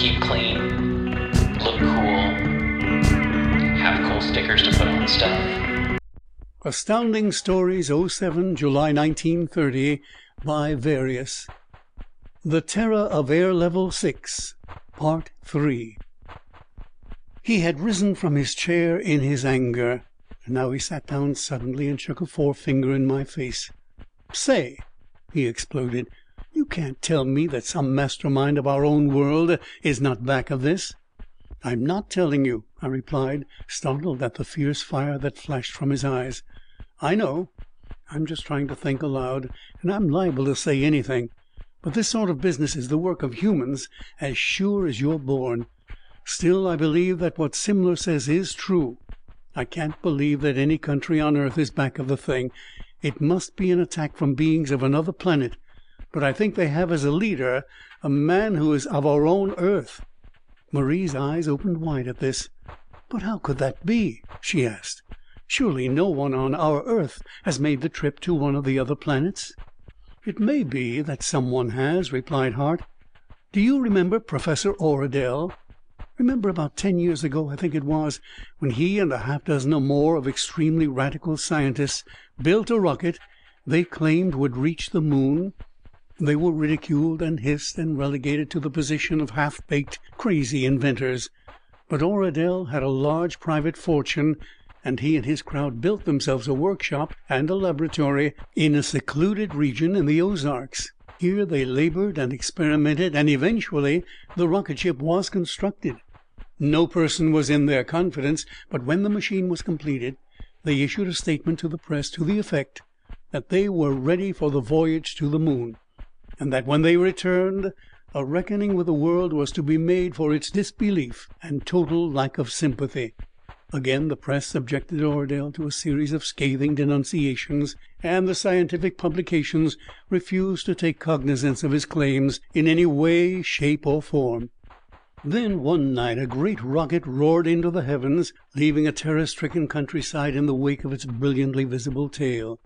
Keep clean, look cool, have cool stickers to put on stuff. Astounding Stories 07, July 1930, by Various. The Terror of Air Level 6, Part 3. He had risen from his chair in his anger. Now he sat down suddenly and shook a forefinger in my face. "Say," he exploded, "you can't tell me that some mastermind of our own world is not back of this!" "I'm not telling you," I replied, startled at the fierce fire that flashed from his eyes. "I know. I'm just trying to think aloud, and I'm liable to say anything. But this sort of business is the work of humans as sure as you're born. Still, I believe that what Simler says is true. I can't believe that any country on earth is back of the thing. It must be an attack from beings of another planet. But I think they have as a leader a man who is of our own earth." Marie's eyes opened wide at this. "But how could that be?" she asked. "Surely no one on our earth has made the trip to one of the other planets?" "It may be that some one has," replied Hart. "Do you remember Professor Oradel? Remember about ten years ago, I think it was, when he and a half dozen or more of extremely radical scientists built a rocket they claimed would reach the moon? They were ridiculed and hissed and relegated to the position of half baked, crazy inventors. But Oradel had a large private fortune, and he and his crowd built themselves a workshop and a laboratory in a secluded region in the Ozarks. Here they labored and experimented, and eventually the rocket ship was constructed. No person was in their confidence, but when the machine was completed they issued a statement to the press to the effect that they were ready for the voyage to the moon, and that when they returned a reckoning with the world was to be made for its disbelief and total lack of sympathy. Again the press subjected Oradel to a series of scathing denunciations, and the scientific publications refused to take cognizance of his claims in any way, shape or form. Then one night a great rocket roared into the heavens, leaving a terror stricken countryside in the wake of its brilliantly visible tail.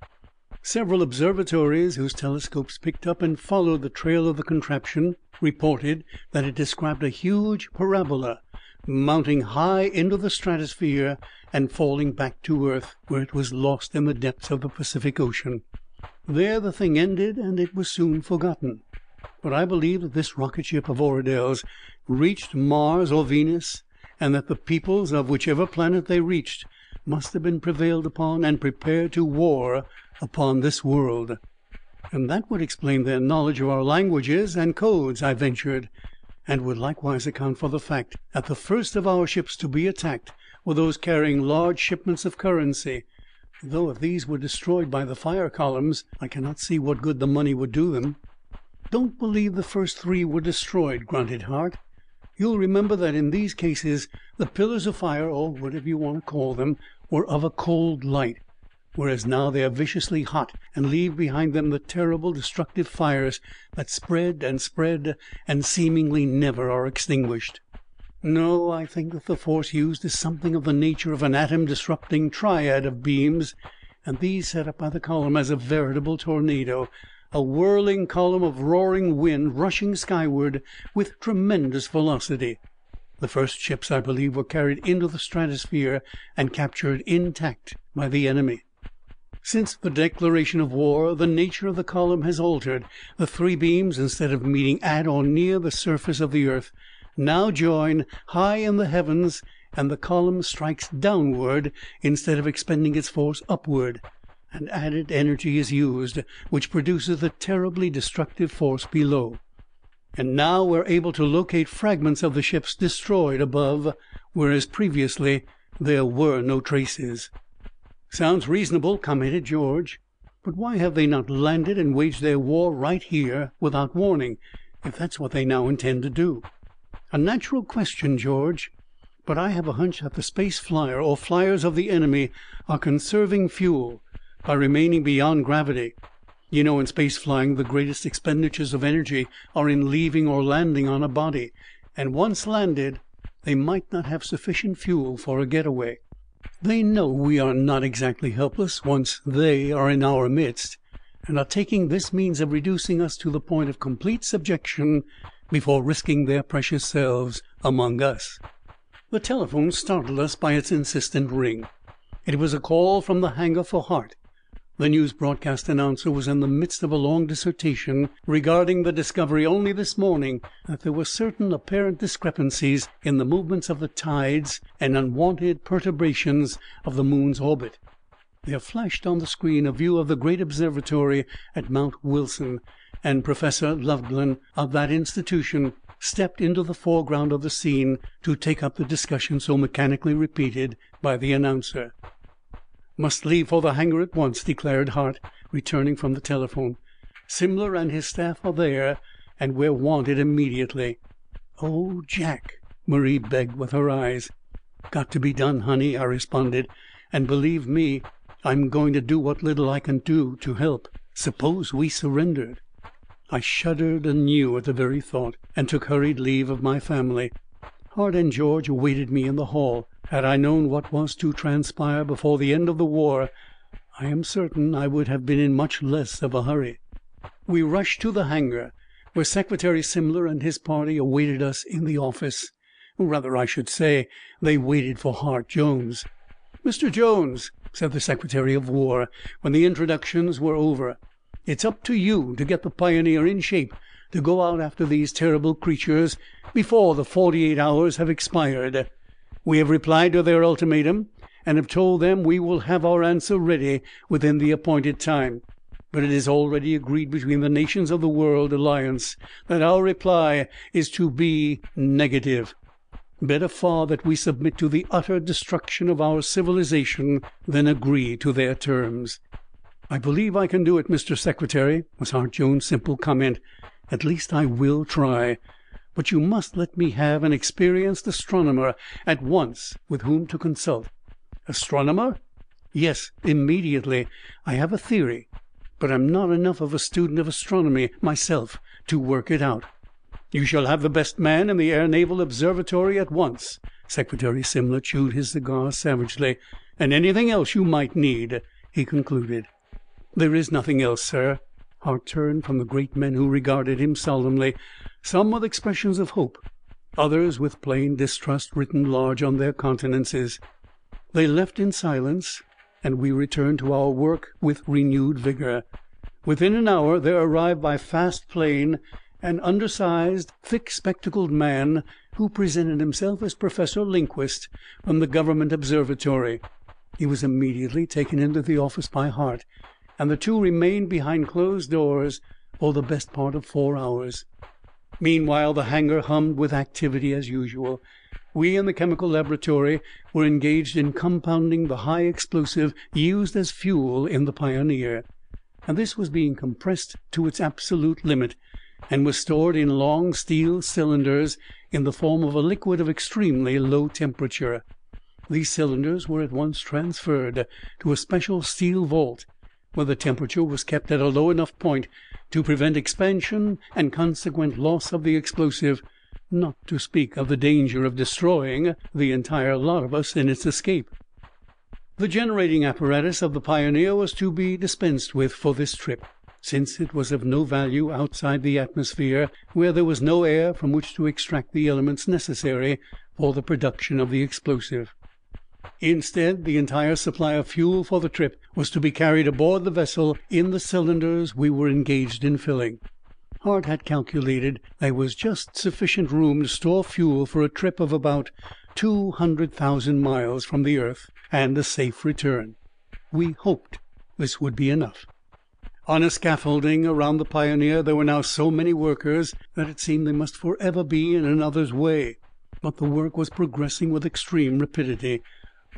Several observatories, whose telescopes picked up and followed the trail of the contraption, reported that it described a huge parabola mounting high into the stratosphere and falling back to earth, where it was lost in the depths of the Pacific Ocean. There the thing ended, and it was soon forgotten. But I believe that this rocket ship of Oradel's reached Mars or Venus, and that the peoples of whichever planet they reached must have been prevailed upon and prepared to war upon this world." "And that would explain their knowledge of our languages and codes," I ventured and would likewise account for the fact that the first of our ships to be attacked were those carrying large shipments of currency, though if these were destroyed by the fire columns I cannot see what good the money would do them." "Don't believe the first three were destroyed," grunted Hart. "You'll remember that in these cases the pillars of fire, or whatever you want to call them, were of a cold light, whereas now they are viciously hot and leave behind them the terrible destructive fires that spread and spread and seemingly never are extinguished. No, I think that the force used is something of the nature of an atom disrupting triad of beams, and these set up by the column as a veritable tornado, a whirling column of roaring wind rushing skyward with tremendous velocity. The first ships, I believe, were carried into the stratosphere and captured intact by the enemy. Since the declaration of war the nature of the column has altered. The three beams, instead of meeting at or near the surface of the earth, now join high in the heavens and the column strikes downward instead of expending its force upward, and added energy is used, which produces the terribly destructive force below. And now we're able to locate fragments of the ships destroyed above, whereas previously there were no traces." "Sounds reasonable," commented George. "But why have they not landed and waged their war right here without warning, if that's what they now intend to do?" "A natural question, George. But I have a hunch that the space flyer, or flyers of the enemy, are conserving fuel by remaining beyond gravity. You know, in space flying the greatest expenditures of energy are in leaving or landing on a body, and once landed they might not have sufficient fuel for a getaway. They know we are not exactly helpless once they are in our midst, and are taking this means of reducing us to the point of complete subjection before risking their precious selves among us." The telephone startled us by its insistent ring. It was a call from the hangar for Hart. The news broadcast announcer was in the midst of a long dissertation regarding the discovery only this morning that there were certain apparent discrepancies in the movements of the tides and unwonted perturbations of the moon's orbit. There flashed on the screen a view of the great observatory at Mount Wilson, and Professor Luttglin, of that institution, stepped into the foreground of the scene to take up the discussion so mechanically repeated by the announcer. "Must leave for the hangar at once," declared Hart, returning from the telephone. "Simler and his staff are there, and we're wanted immediately." "Oh, Jack!" Marie begged with her eyes. "Got to be done, honey," I responded. "And believe me, I'm going to do what little I can do to help. Suppose we surrendered?" I shuddered anew at the very thought, and took hurried leave of my family. Hart and George awaited me in the hall. Had I known what was to transpire before the end of the war, I am certain I would have been in much less of a hurry. We rushed to the hangar, where Secretary Simler and his party awaited us in the office. Rather, I should say, they waited for Hart Jones. "Mr. Jones," said the Secretary of War, when the introductions were over, "it's up to you to get the Pioneer in shape to go out after these terrible creatures before the forty eight hours have expired. We have replied to their ultimatum, and have told them we will have our answer ready within the appointed time. But it is already agreed between the nations of the World Alliance that our reply is to be negative. Better far that we submit to the utter destruction of our civilization than agree to their terms." "I believe I can do it, Mr. Secretary," was Hart Jones' simple comment. "At least I will try. But you must let me have an experienced astronomer at once with whom to consult." "Astronomer?" "Yes, immediately. I have a theory, but I'm not enough of a student of astronomy myself to work it out." "You shall have the best man in the Air Naval Observatory at once." Secretary Simler chewed his cigar savagely. "And anything else you might need," he concluded. "There is nothing else, sir." Hart turned from the great men who regarded him solemnly, some with expressions of hope, others with plain distrust written large on their countenances. They left in silence, and we returned to our work with renewed vigor. Within an hour there arrived by fast plane an undersized, thick spectacled man, who presented himself as Professor Lindquist, from the Government Observatory. He was immediately taken into the office by Hart, and the two remained behind closed doors for the best part of four hours. Meanwhile the hangar hummed with activity as usual. We in the chemical laboratory were engaged in compounding the high explosive used as fuel in the Pioneer, and this was being compressed to its absolute limit, and was stored in long steel cylinders in the form of a liquid of extremely low temperature. These cylinders were at once transferred to a special steel vault where the temperature was kept at a low enough point to prevent expansion and consequent loss of the explosive, not to speak of the danger of destroying the entire lot of us in its escape. The generating apparatus of the Pioneer was to be dispensed with for this trip, since it was of no value outside the atmosphere, where there was no air from which to extract the elements necessary for the production of the explosive. Instead, the entire supply of fuel for the trip was to be carried aboard the vessel in the cylinders we were engaged in filling. Hart had calculated there was just sufficient room to store fuel for a trip of about two hundred thousand miles from the earth and a safe return. We hoped this would be enough. On a scaffolding around the Pioneer there were now so many workers that it seemed they must forever be in another's way. But the work was progressing with extreme rapidity.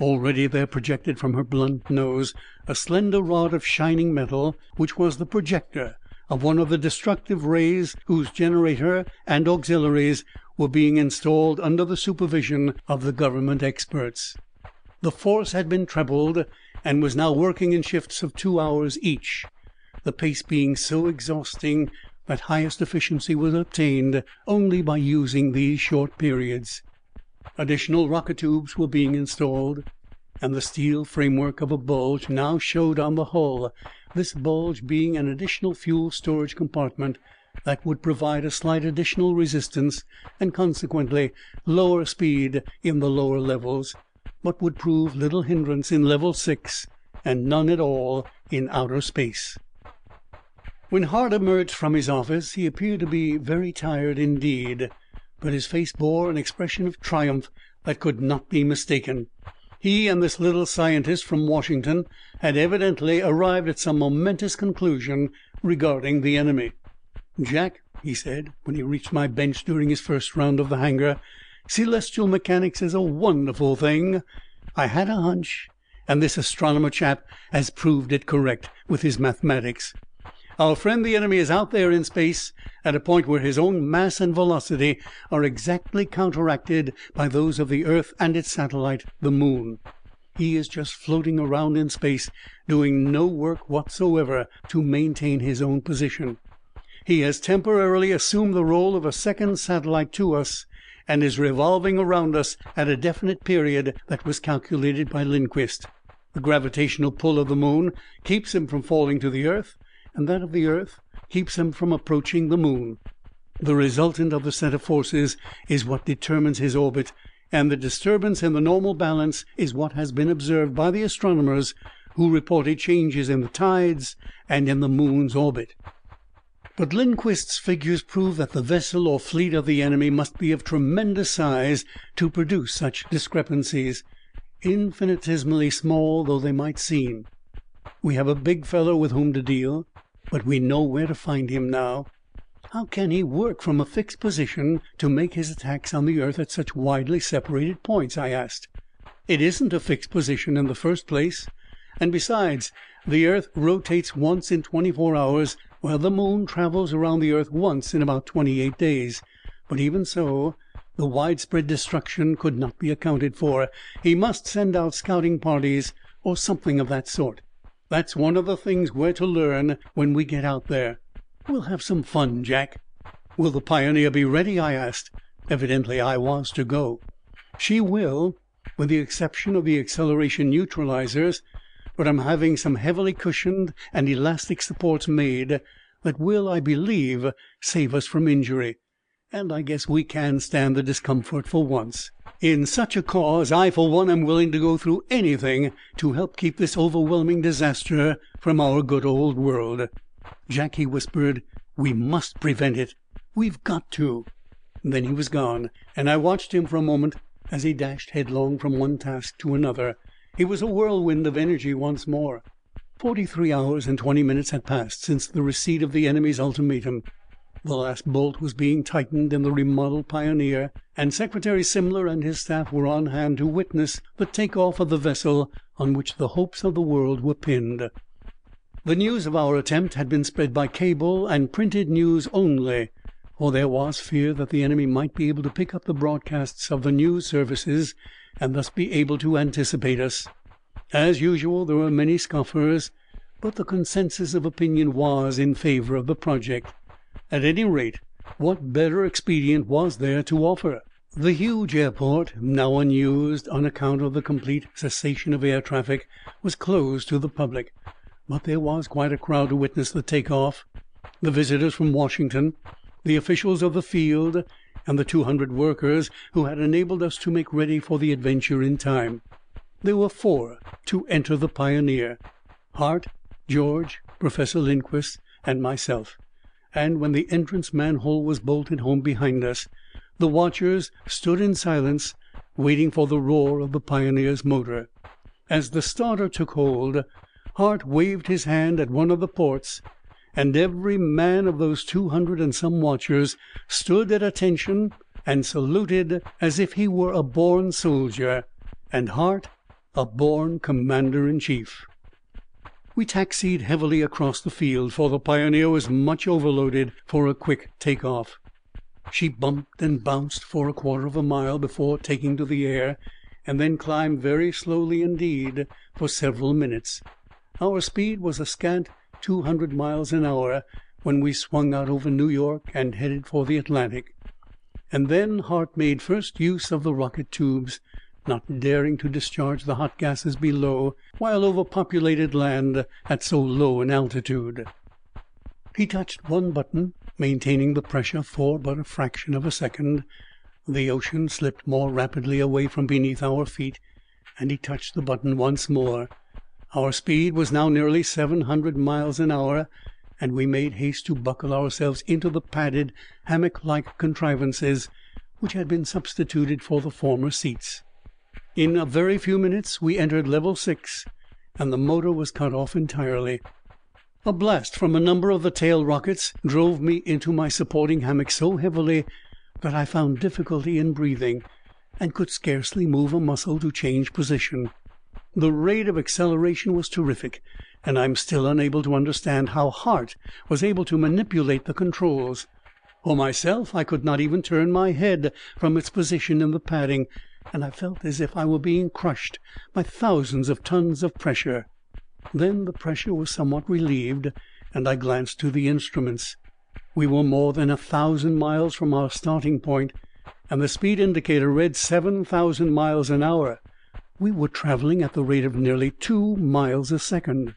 Already there projected from her blunt nose a slender rod of shining metal, which was the projector of one of the destructive rays whose generator and auxiliaries were being installed under the supervision of the government experts. The force had been trebled and was now working in shifts of two hours each the pace being so exhausting that highest efficiency was obtained only by using these short periods. Additional rocket tubes were being installed, and the steel framework of a bulge now showed on the hull, this bulge being an additional fuel storage compartment that would provide a slight additional resistance and consequently lower speed in the lower levels, but would prove little hindrance in level six and none at all in outer space. When Hart emerged from his office he appeared to be very tired indeed, but his face bore an expression of triumph that could not be mistaken. He and this little scientist from Washington had evidently arrived at some momentous conclusion regarding the enemy. "Jack," he said, when he reached my bench during his first round of the hangar, "celestial mechanics is a wonderful thing. I had a hunch, and this astronomer chap has proved it correct, with his mathematics. Our friend the enemy is out there in space at a point where his own mass and velocity are exactly counteracted by those of the earth and its satellite, the moon. He is just floating around in space, doing no work whatsoever to maintain his own position. He has temporarily assumed the role of a second satellite to us, and is revolving around us at a definite period that was calculated by Lindquist. The gravitational pull of the moon keeps him from falling to the earth and that of the earth keeps him from approaching the moon. The resultant of the set of forces is what determines his orbit, and the disturbance in the normal balance is what has been observed by the astronomers who reported changes in the tides and in the moon's orbit. But Lindquist's figures prove that the vessel or fleet of the enemy must be of tremendous size to produce such discrepancies, infinitesimally small though they might seem. We have a big fellow with whom to deal, but we know where to find him now. How can he work from a fixed position to make his attacks on the earth at such widely separated points? I asked. It isn't a fixed position in the first place, and besides, the earth rotates once in twenty four hours, while the moon travels around the earth once in about twenty eight days. But even so, the widespread destruction could not be accounted for. He must send out scouting parties, or something of that sort. That's one of the things we're to learn when we get out there. We'll have some fun, Jack." "Will the Pioneer be ready?" I asked. Evidently I was to go. "She will, with the exception of the acceleration neutralizers, but I'm having some heavily cushioned and elastic supports made that will, I believe, save us from injury, and I guess we can stand the discomfort for once. In such a cause I for one am willing to go through anything to help keep this overwhelming disaster from our good old world. Jack," he whispered, "we must prevent it. We've got to." Then he was gone, and I watched him for a moment as he dashed headlong from one task to another. He was a whirlwind of energy once more. Forty three hours and twenty minutes had passed since the receipt of the enemy's ultimatum. The last bolt was being tightened in the remodeled Pioneer, and Secretary Simler and his staff were on hand to witness the take off of the vessel on which the hopes of the world were pinned. The news of our attempt had been spread by cable and printed news only, for there was fear that the enemy might be able to pick up the broadcasts of the news services and thus be able to anticipate us. As usual, there were many scoffers, but the consensus of opinion was in favor of the project. At any rate, what better expedient was there to offer? The huge airport, now unused on account of the complete cessation of air traffic, was closed to the public, but there was quite a crowd to witness the take off. The visitors from Washington, the officials of the field, and the two hundred workers who had enabled us to make ready for the adventure in time. There were four to enter the Pioneer Hart, George, Professor Lindquist, and myself and when the entrance manhole was bolted home behind us, the watchers stood in silence waiting for the roar of the Pioneer's motor. As the starter took hold, Hart waved his hand at one of the ports, and every man of those two hundred and some watchers stood at attention and saluted as if he were a born soldier, and Hart a born commander in chief. We taxied heavily across the field, for the Pioneer was much overloaded for a quick take off. She bumped and bounced for a quarter of a mile before taking to the air, and then climbed very slowly indeed for several minutes. Our speed was a scant two hundred miles an hour when we swung out over New York and headed for the Atlantic. And then Hart made first use of the rocket tubes, not daring to discharge the hot gases below while over populated land at so low an altitude. He touched one button, maintaining the pressure for but a fraction of a second. The ocean slipped more rapidly away from beneath our feet, and he touched the button once more. Our speed was now nearly seven hundred miles an hour, and we made haste to buckle ourselves into the padded, hammock like contrivances which had been substituted for the former seats. In a very few minutes we entered level six, and the motor was cut off entirely. A blast from a number of the tail rockets drove me into my supporting hammock so heavily that I found difficulty in breathing, and could scarcely move a muscle to change position. The rate of acceleration was terrific, and I am still unable to understand how Hart was able to manipulate the controls. For myself, I could not even turn my head from its position in the padding, and I felt as if I were being crushed by thousands of tons of pressure. Then the pressure was somewhat relieved, and I glanced to the instruments. We were more than a thousand miles from our starting point, and the speed indicator read seven thousand miles an hour. We were traveling at the rate of nearly two miles a second.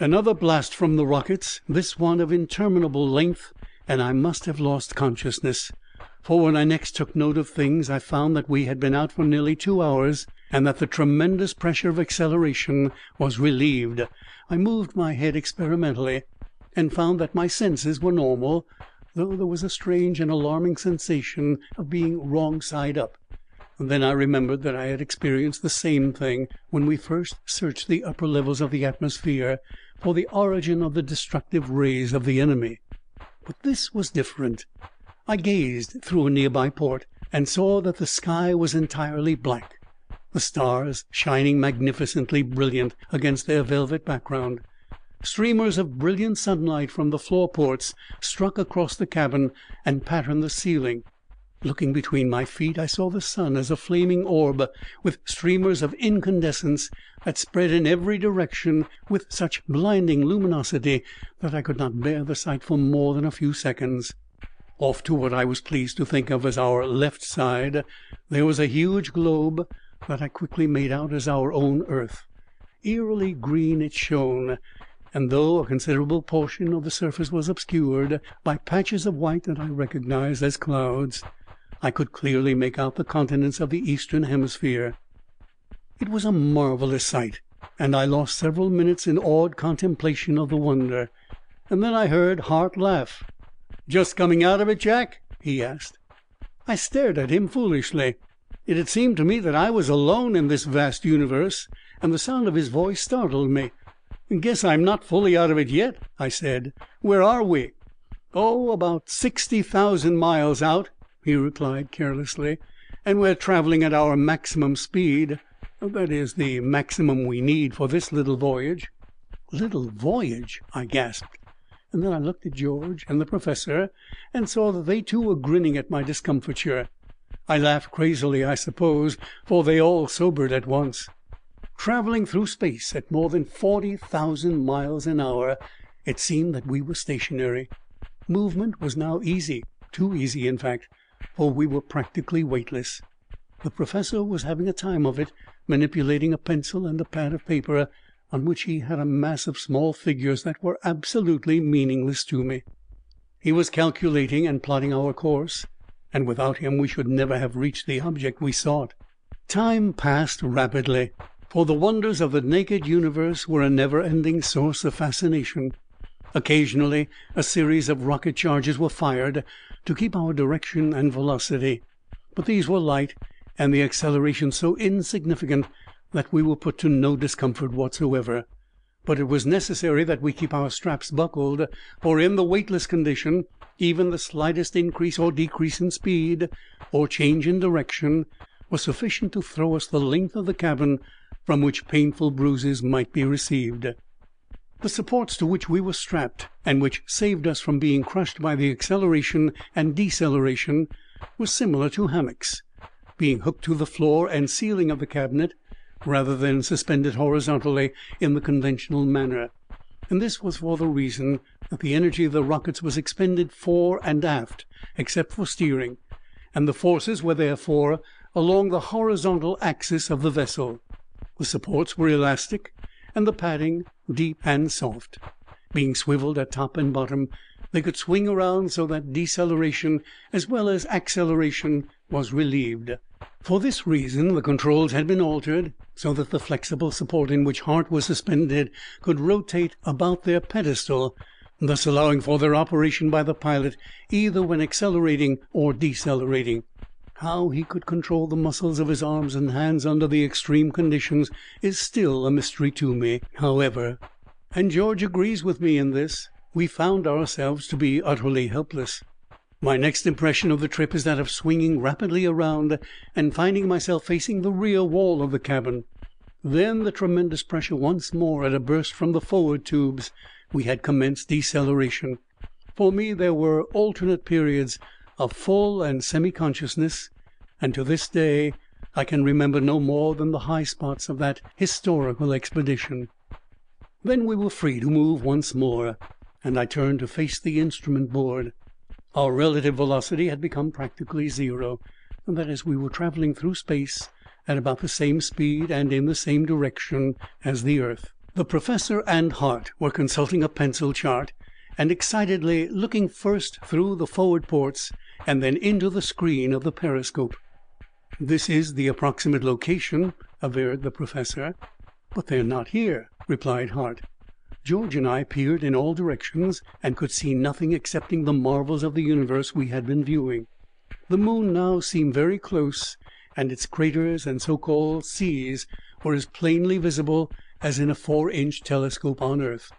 Another blast from the rockets, this one of interminable length, and I must have lost consciousness. For when I next took note of things I found that we had been out for nearly two hours, and that the tremendous pressure of acceleration was relieved. I moved my head experimentally, and found that my senses were normal, though there was a strange and alarming sensation of being wrong side up. Then I remembered that I had experienced the same thing when we first searched the upper levels of the atmosphere for the origin of the destructive rays of the enemy. But this was different. I gazed through a nearby port, and saw that the sky was entirely black, the stars shining magnificently brilliant against their velvet background. Streamers of brilliant sunlight from the floor ports struck across the cabin and patterned the ceiling. Looking between my feet, I saw the sun as a flaming orb, with streamers of incandescence that spread in every direction with such blinding luminosity that I could not bear the sight for more than a few seconds. Off to what I was pleased to think of as our left side, there was a huge globe that I quickly made out as our own earth. Eerily green it shone, and though a considerable portion of the surface was obscured by patches of white that I recognized as clouds, I could clearly make out the continents of the eastern hemisphere. It was a marvelous sight, and I lost several minutes in awed contemplation of the wonder. And then I heard Hart laugh. "Just coming out of it, Jack?" he asked. I stared at him foolishly. It had seemed to me that I was alone in this vast universe, and the sound of his voice startled me. "Guess I'm not fully out of it yet," I said. "Where are we?" "Oh, about sixty thousand miles out," he replied carelessly, "and we're traveling at our maximum speed that is, the maximum we need for this little voyage." "Little voyage!" I gasped. Then I looked at George and the professor, and saw that they too were grinning at my discomfiture. I laughed crazily, I suppose, for they all sobered at once. Traveling through space at more than forty thousand miles an hour, it seemed that we were stationary. Movement was now easy too easy, in fact, for we were practically weightless. The professor was having a time of it, manipulating a pencil and a pad of paper on which he had a mass of small figures that were absolutely meaningless to me. He was calculating and plotting our course, and without him we should never have reached the object we sought. Time passed rapidly, for the wonders of the naked universe were a never ending source of fascination. Occasionally a series of rocket charges were fired to keep our direction and velocity, but these were light and the acceleration so insignificant that we were put to no discomfort whatsoever. But it was necessary that we keep our straps buckled, for in the weightless condition even the slightest increase or decrease in speed, or change in direction, was sufficient to throw us the length of the cabin, from which painful bruises might be received. The supports to which we were strapped, and which saved us from being crushed by the acceleration and deceleration, were similar to hammocks, being hooked to the floor and ceiling of the cabinet, rather than suspended horizontally in the conventional manner; and this was for the reason that the energy of the rockets was expended fore and aft, except for steering, and the forces were therefore along the horizontal axis of the vessel. The supports were elastic, and the padding deep and soft. Being swiveled at top and bottom, they could swing around so that deceleration as well as acceleration was relieved. For this reason the controls had been altered so that the flexible support in which Hart was suspended could rotate about their pedestal, thus allowing for their operation by the pilot either when accelerating or decelerating. How he could control the muscles of his arms and hands under the extreme conditions is still a mystery to me, however, and George agrees with me in this. We found ourselves to be utterly helpless. My next impression of the trip is that of swinging rapidly around and finding myself facing the rear wall of the cabin. Then the tremendous pressure once more at a burst from the forward tubes. We had commenced deceleration. For me there were alternate periods of full and semi consciousness, and to this day I can remember no more than the high spots of that historical expedition. Then we were free to move once more, and I turned to face the instrument board. Our relative velocity had become practically zero that is, we were traveling through space at about the same speed and in the same direction as the earth. The professor and Hart were consulting a pencil chart and excitedly looking first through the forward ports and then into the screen of the periscope. "This is the approximate location," averred the professor. "But they are not here," replied Hart. George and I peered in all directions and could see nothing excepting the marvels of the universe we had been viewing. The moon now seemed very close, and its craters and so called seas were as plainly visible as in a four inch telescope on earth.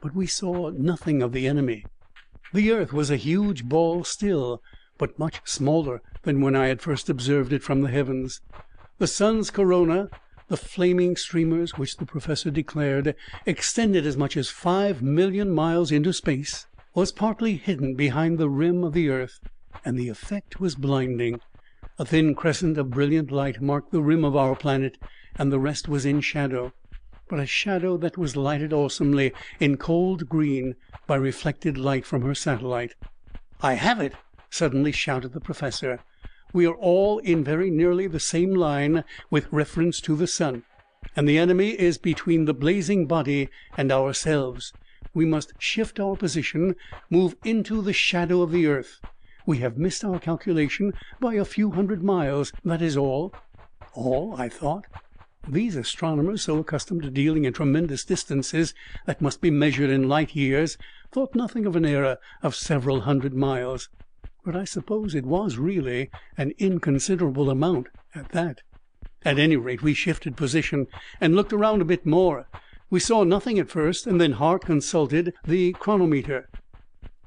But we saw nothing of the enemy. The earth was a huge ball still, but much smaller than when I had first observed it from the heavens. The sun's corona the flaming streamers which the professor declared extended as much as five million miles into space was partly hidden behind the rim of the earth, and the effect was blinding. A thin crescent of brilliant light marked the rim of our planet, and the rest was in shadow, but a shadow that was lighted awesomely in cold green by reflected light from her satellite. "I have it!" suddenly shouted the professor we are all in very nearly the same line with reference to the sun, and the enemy is between the blazing body and ourselves. We must shift our position, move into the shadow of the earth. We have missed our calculation by a few hundred miles, that is all. All, I thought. These astronomers, so accustomed to dealing in tremendous distances that must be measured in light years, thought nothing of an error of several hundred miles but I suppose it was really an inconsiderable amount, at that. At any rate, we shifted position and looked around a bit more. We saw nothing at first, and then Hart consulted the chronometer.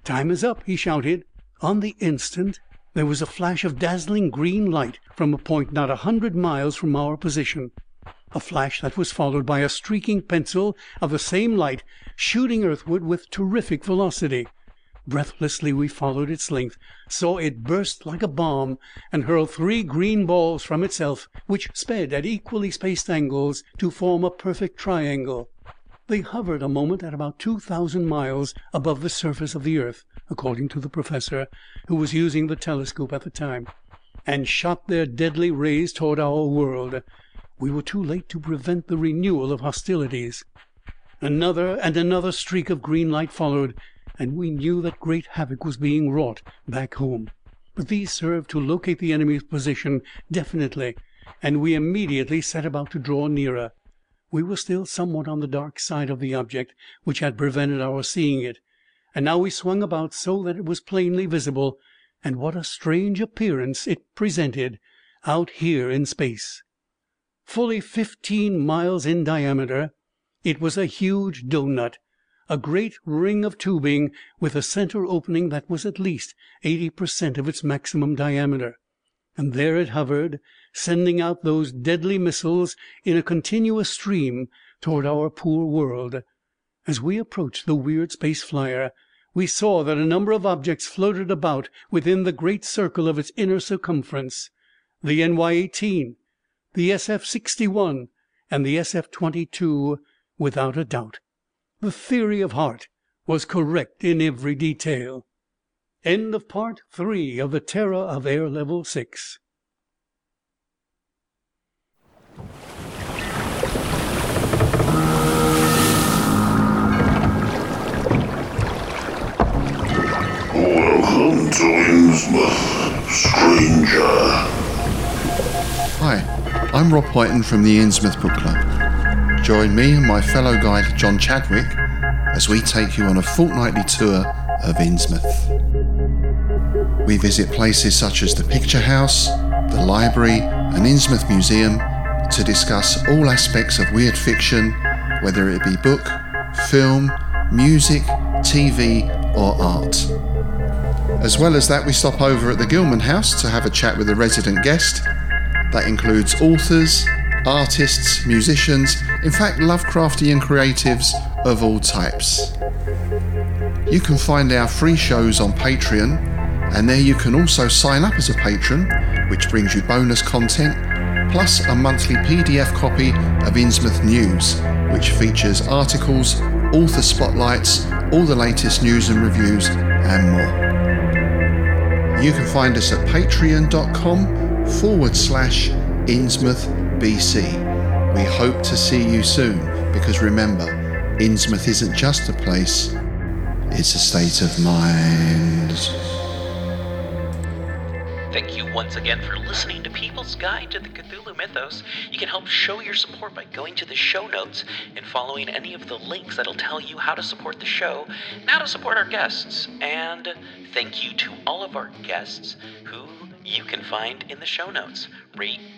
"Time is up!" he shouted. On the instant there was a flash of dazzling green light from a point not a hundred miles from our position a flash that was followed by a streaking pencil of the same light shooting earthward with terrific velocity. Breathlessly we followed its length, saw it burst like a bomb, and hurl three green balls from itself, which sped at equally spaced angles to form a perfect triangle. They hovered a moment at about two thousand miles above the surface of the earth, according to the professor, who was using the telescope at the time, and shot their deadly rays toward our world. We were too late to prevent the renewal of hostilities. Another and another streak of green light followed and we knew that great havoc was being wrought back home. But these served to locate the enemy's position definitely, and we immediately set about to draw nearer. We were still somewhat on the dark side of the object, which had prevented our seeing it, and now we swung about so that it was plainly visible, and what a strange appearance it presented! out here in space. Fully fifteen miles in diameter, it was a huge doughnut, a great ring of tubing with a center opening that was at least eighty per cent of its maximum diameter. And there it hovered, sending out those deadly missiles in a continuous stream toward our poor world. As we approached the weird space flyer, we saw that a number of objects floated about within the great circle of its inner circumference. The NY 18, the SF 61 and the SF 22 without a doubt. The theory of Hart was correct in every detail. End of Part Three of The Terror of Air Level Six. Welcome to Innsmouth, stranger. Hi, I'm Rob Whiten from the Innsmouth Book Club. Join me and my fellow guide John Chadwick as we take you on a fortnightly tour of Innsmouth. We visit places such as the Picture House, the Library, and Innsmouth Museum to discuss all aspects of weird fiction, whether it be book, film, music, TV, or art. As well as that, we stop over at the Gilman House to have a chat with a resident guest. That includes authors, artists, musicians, in fact, Lovecraftian creatives of all types. You can find our free shows on Patreon, and there you can also sign up as a patron, which brings you bonus content, plus a monthly PDF copy of Innsmouth News, which features articles, author spotlights, all the latest news and reviews, and more. You can find us at patreon.com forward slash Innsmouth BC. We hope to see you soon because remember, Innsmouth isn't just a place, it's a state of mind. Thank you once again for listening to People's Guide to the Cthulhu Mythos. You can help show your support by going to the show notes and following any of the links that'll tell you how to support the show and how to support our guests. And thank you to all of our guests who you can find in the show notes. Rate,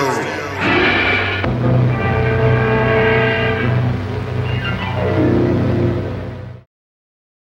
Steel.